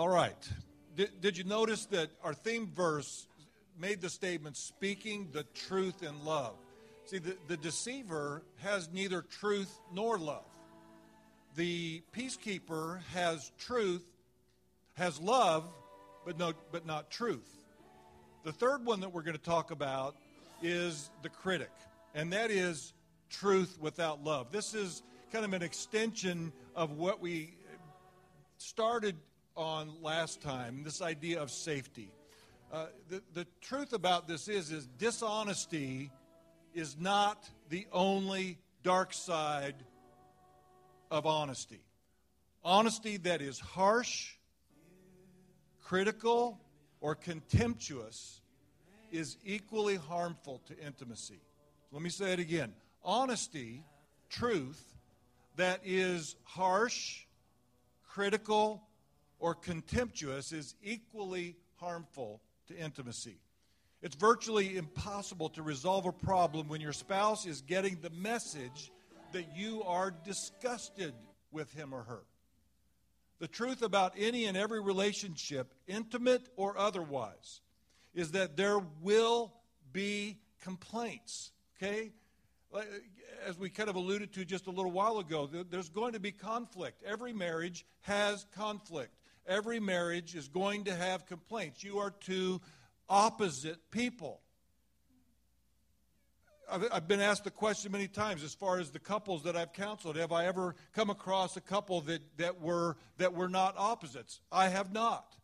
All right. Did, did you notice that our theme verse made the statement, speaking the truth in love? See, the, the deceiver has neither truth nor love. The peacekeeper has truth, has love, but, no, but not truth. The third one that we're going to talk about is the critic, and that is truth without love. This is kind of an extension of what we started on last time this idea of safety. Uh, the, the truth about this is, is dishonesty is not the only dark side of honesty. Honesty that is harsh, critical, or contemptuous is equally harmful to intimacy. Let me say it again. Honesty, truth, that is harsh, critical, or contemptuous is equally harmful to intimacy. It's virtually impossible to resolve a problem when your spouse is getting the message that you are disgusted with him or her. The truth about any and every relationship, intimate or otherwise, is that there will be complaints. Okay? As we kind of alluded to just a little while ago, there's going to be conflict. Every marriage has conflict. Every marriage is going to have complaints. You are two opposite people. I've, been asked the question many times as far as the couples that I've counseled. Have I ever come across a couple that, that, were, that were not opposites? I have not.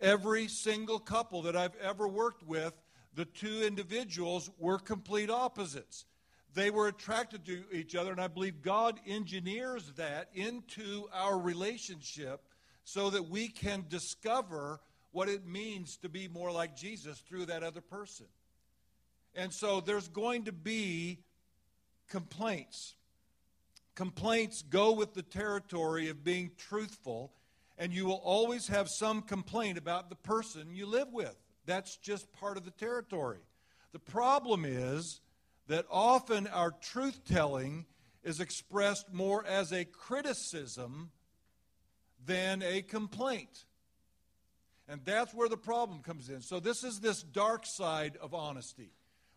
Every single couple that I've ever worked with, the two individuals were complete opposites. They were attracted to each other, and I believe God engineers that into our relationship so that we can discover what it means to be more like Jesus through that other person. And so there's going to be complaints. Complaints go with the territory of being truthful, and you will always have some complaint about the person you live with. That's just part of the territory. The problem is that often our truth telling is expressed more as a criticism than a complaint. And that's where the problem comes in. So, this is this dark side of honesty.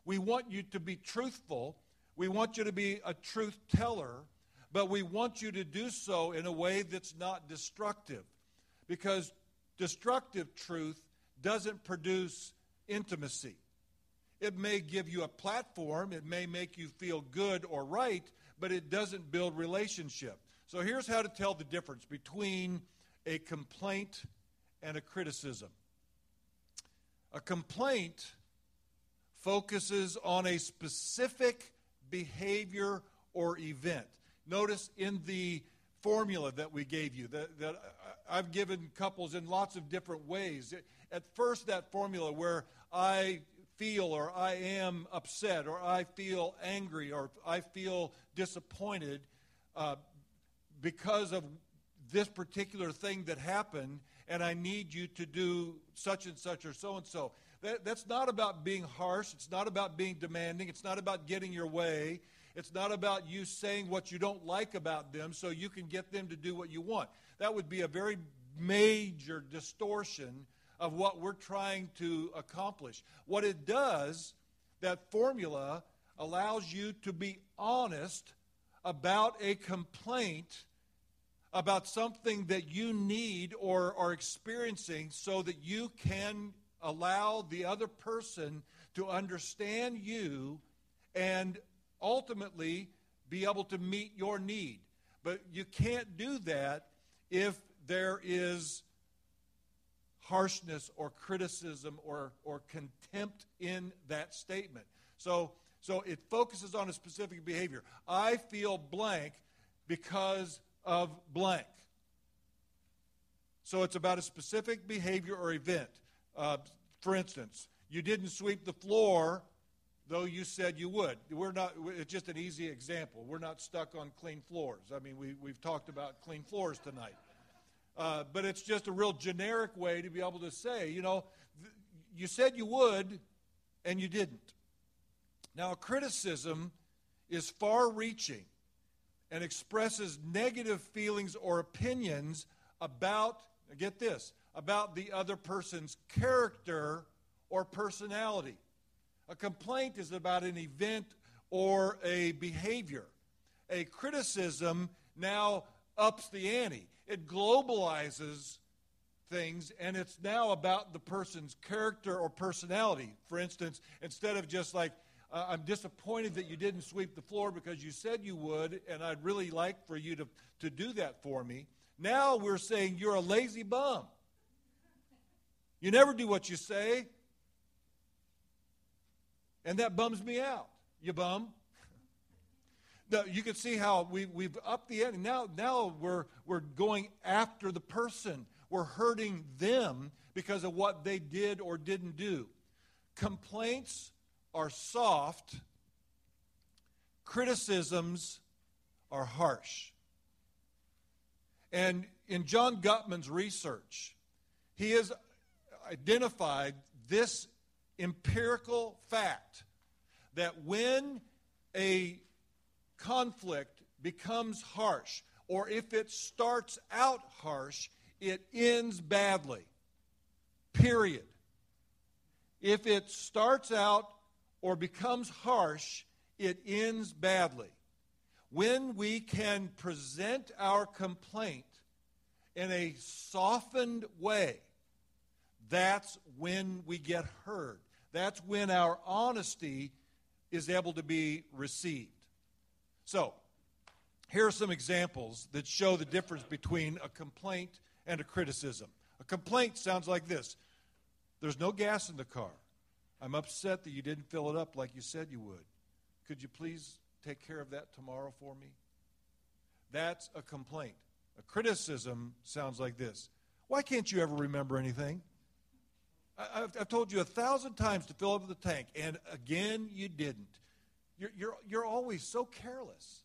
We want you to be truthful, we want you to be a truth teller, but we want you to do so in a way that's not destructive. Because destructive truth doesn't produce intimacy. It may give you a platform, it may make you feel good or right, but it doesn't build relationship. So here's how to tell the difference between a complaint and a criticism. A complaint focuses on a specific behavior or event. Notice in the formula that we gave you that, that I've given couples in lots of different ways. At first, that formula where I feel or I am upset or I feel angry or I feel disappointed uh, because of this particular thing that happened, and I need you to do such and such or so and so. that's not about being harsh. It's not about being demanding. It's not about getting your way. It's not about you saying what you don't like about them so you can get them to do what you want. That would be a very major distortion of what we're trying to accomplish. What it does, that formula allows you to be honest about a complaint about something that you need or are experiencing so that you can allow the other person to understand you and ultimately be able to meet your need. But you can't do that if there is harshness or criticism or, or contempt in that statement. So, so it focuses on a specific behavior. I feel blank because of blank. So it's about a specific behavior or event. Uh, for instance, you didn't sweep the floor though you said you would. We're not, it's just an easy example. We're not stuck on clean floors. I mean, we, we've talked about clean floors tonight. Uh, but it's just a real generic way to be able to say, you know, th- you said you would, and you didn't. Now, a criticism is far reaching and expresses negative feelings or opinions about, get this, about the other person's character or personality. A complaint is about an event or a behavior. A criticism now ups the ante. It globalizes things, and it's now about the person's character or personality. For instance, instead of just like, uh, I'm disappointed that you didn't sweep the floor because you said you would, and I'd really like for you to, to do that for me. Now we're saying you're a lazy bum. You never do what you say. And that bums me out. You bum. You can see how we, we've upped the ante. Now, now we're, we're going after the person. We're hurting them because of what they did or didn't do. Complaints are soft, criticisms are harsh. And in John Gottman's research, he has identified this empirical fact that when a conflict becomes harsh, or if it starts out harsh, it ends badly. Period. If it starts out or becomes harsh, it ends badly. When we can present our complaint in a softened way, that's when we get heard. That's when our honesty is able to be received. So, here are some examples that show the difference between a complaint and a criticism. A complaint sounds like this There's no gas in the car. I'm upset that you didn't fill it up like you said you would. Could you please take care of that tomorrow for me? That's a complaint. A criticism sounds like this Why can't you ever remember anything? I've, I've, told you a thousand times to fill up the tank, and again you didn't. You're, you're, you're always so careless.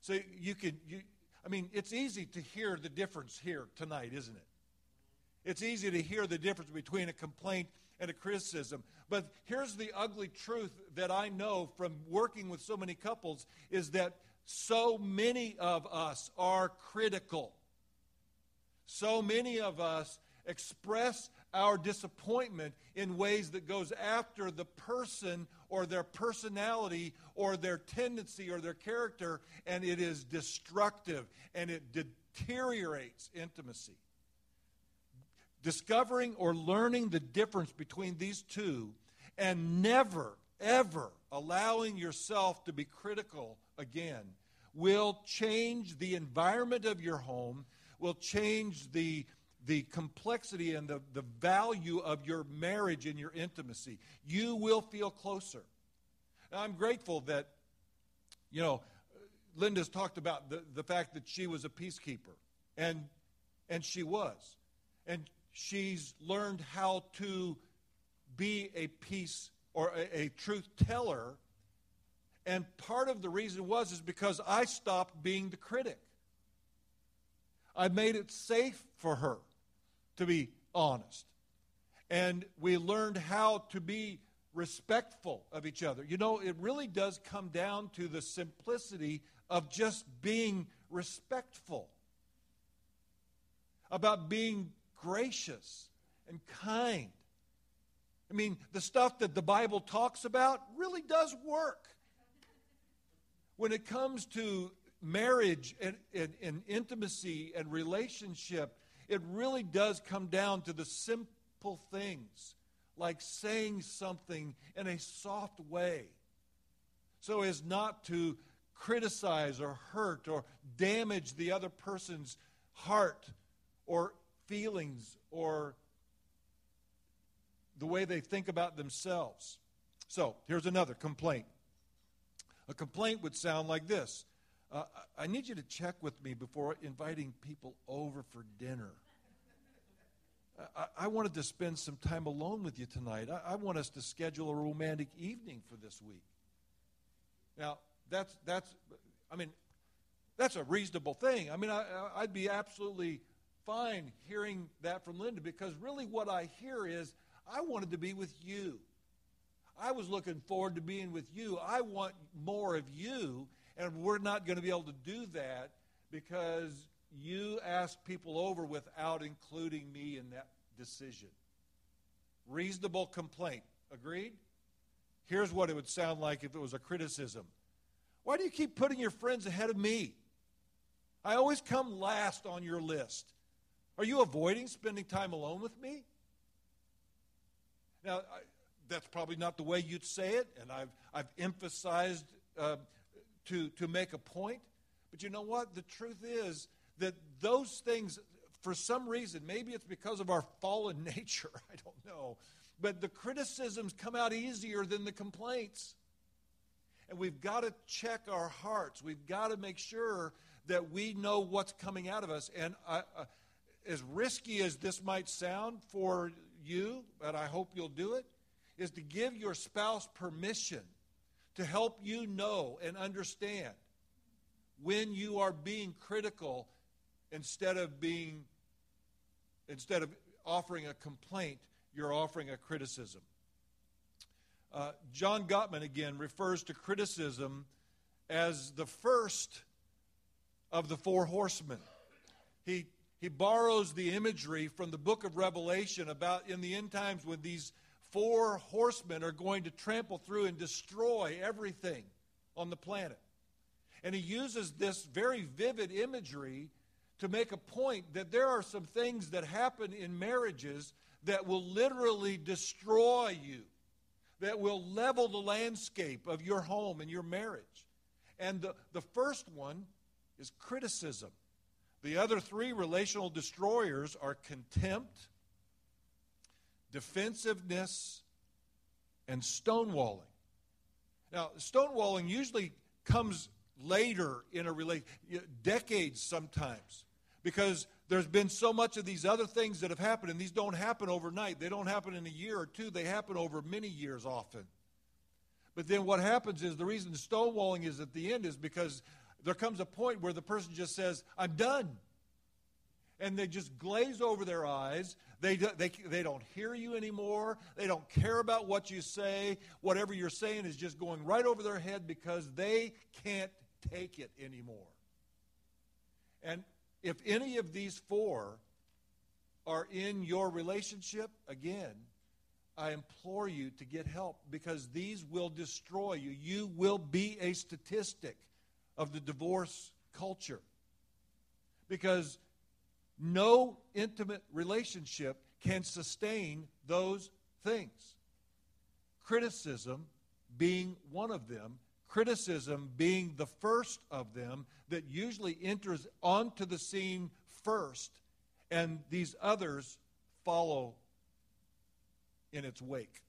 So you could, you, I mean, it's easy to hear the difference here tonight, isn't it? It's easy to hear the difference between a complaint and a criticism. But here's the ugly truth that I know from working with so many couples is that so many of us are critical. So many of us express our disappointment in ways that goes after the person or their personality or their tendency or their character and it is destructive and it deteriorates intimacy. Discovering or learning the difference between these two and never ever allowing yourself to be critical again will change the environment of your home will change the the complexity and the, the value of your marriage and your intimacy. You will feel closer. Now, I'm grateful that, you know, Linda's talked about the, the fact that she was a peacekeeper, and, and she was. And she's learned how to be a peace or a, a truth teller. And part of the reason was is because I stopped being the critic. I made it safe for her to be honest. And we learned how to be respectful of each other. You know, it really does come down to the simplicity of just being respectful, about being gracious and kind. I mean, the stuff that the Bible talks about really does work. When it comes to marriage and, and, and intimacy and relationship, it really does come down to the simple things, like saying something in a soft way, so as not to criticize or hurt or damage the other person's heart or feelings or the way they think about themselves. So, here's another complaint. A complaint would sound like this uh, I need you to check with me before inviting people over for dinner. I, I wanted to spend some time alone with you tonight. I, I want us to schedule a romantic evening for this week. Now, that's, that's I mean, that's a reasonable thing. I mean, I, I'd be absolutely fine hearing that from Linda because really what I hear is I wanted to be with you. I was looking forward to being with you. I want more of you and we're not going to be able to do that because you ask people over without including me in that decision. Reasonable complaint. Agreed? Here's what it would sound like if it was a criticism Why do you keep putting your friends ahead of me? I always come last on your list. Are you avoiding spending time alone with me? Now, I, that's probably not the way you'd say it, and I've, I've emphasized uh, to, to make a point. But you know what? The truth is that those things, for some reason, maybe it's because of our fallen nature, I don't know, but the criticisms come out easier than the complaints. And we've got to check our hearts. We've got to make sure that we know what's coming out of us. And uh, as risky as this might sound for you, but I hope you'll do it, is to give your spouse permission to help you know and understand when you are being critical instead of being instead of offering a complaint you're offering a criticism. Uh, john gottman again refers to criticism as the first of the four horsemen. He he borrows the imagery from the book of revelation about in the end times when these four horsemen are going to trample through and destroy everything on the planet. And he uses this very vivid imagery to make a point that there are some things that happen in marriages that will literally destroy you, that will level the landscape of your home and your marriage. And the, the first one is criticism. The other three relational destroyers are contempt, defensiveness, and stonewalling. Now, stonewalling usually comes later in a relation, decades sometimes, because there's been so much of these other things that have happened, and these don't happen overnight. They don't happen in a year or two, they happen over many years often. But then what happens is the reason stonewalling is at the end is because there comes a point where the person just says, I'm done and they just glaze over their eyes. They, they, they don't hear you anymore. They don't care about what you say. Whatever you're saying is just going right over their head because they can't take it anymore. And if any of these four are in your relationship, again, I implore you to get help because these will destroy you. You will be a statistic of the divorce culture. Because no intimate relationship can sustain those things. Criticism being one of them, criticism being the first of them that usually enters onto the scene first, and these others follow in its wake.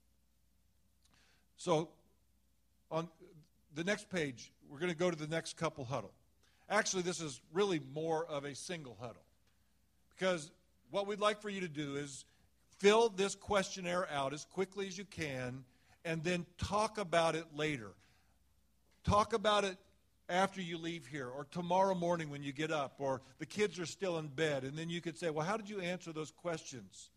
So, on the next page, we're going to go to the next couple huddle. Actually, this is really more of a single huddle. Because what we'd like for you to do is fill this questionnaire out as quickly as you can and then talk about it later. Talk about it after you leave here or tomorrow morning when you get up or the kids are still in bed. And then you could say, Well, how did you answer those questions?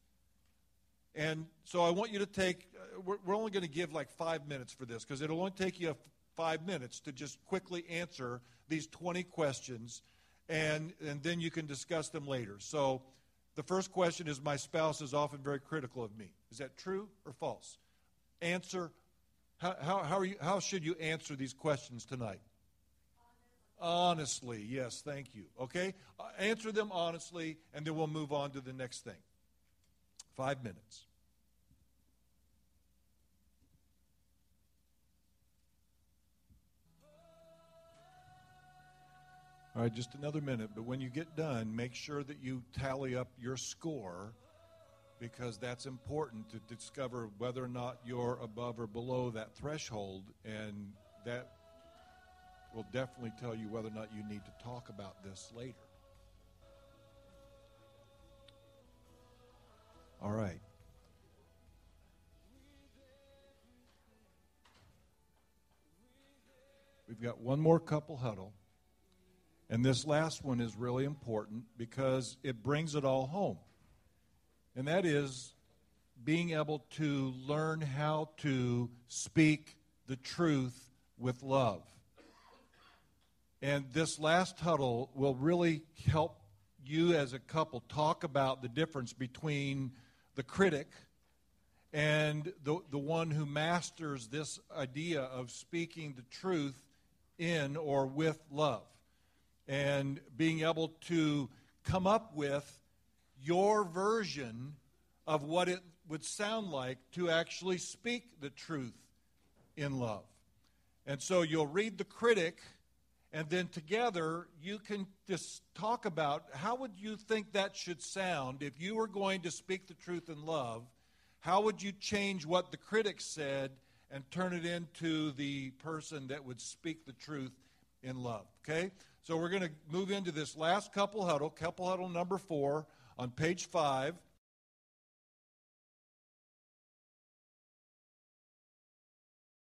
And so I want you to take, uh, we're, we're only going to give like five minutes for this because it'll only take you five minutes to just quickly answer these 20 questions and, and then you can discuss them later. So the first question is My spouse is often very critical of me. Is that true or false? Answer how, how, how, you, how should you answer these questions tonight? Honestly, yes, thank you. Okay? Uh, answer them honestly, and then we'll move on to the next thing. Five minutes. All right, just another minute. But when you get done, make sure that you tally up your score because that's important to discover whether or not you're above or below that threshold. And that will definitely tell you whether or not you need to talk about this later. All right. We've got one more couple huddle. And this last one is really important because it brings it all home. And that is being able to learn how to speak the truth with love. And this last huddle will really help you as a couple talk about the difference between the critic and the, the one who masters this idea of speaking the truth in or with love and being able to come up with your version of what it would sound like to actually speak the truth in love. And so you'll read the critic, and then together you can just talk about how would you think that should sound if you were going to speak the truth in love? How would you change what the critic said and turn it into the person that would speak the truth in love? Okay? So we're going to move into this last couple huddle, couple huddle number four on page five.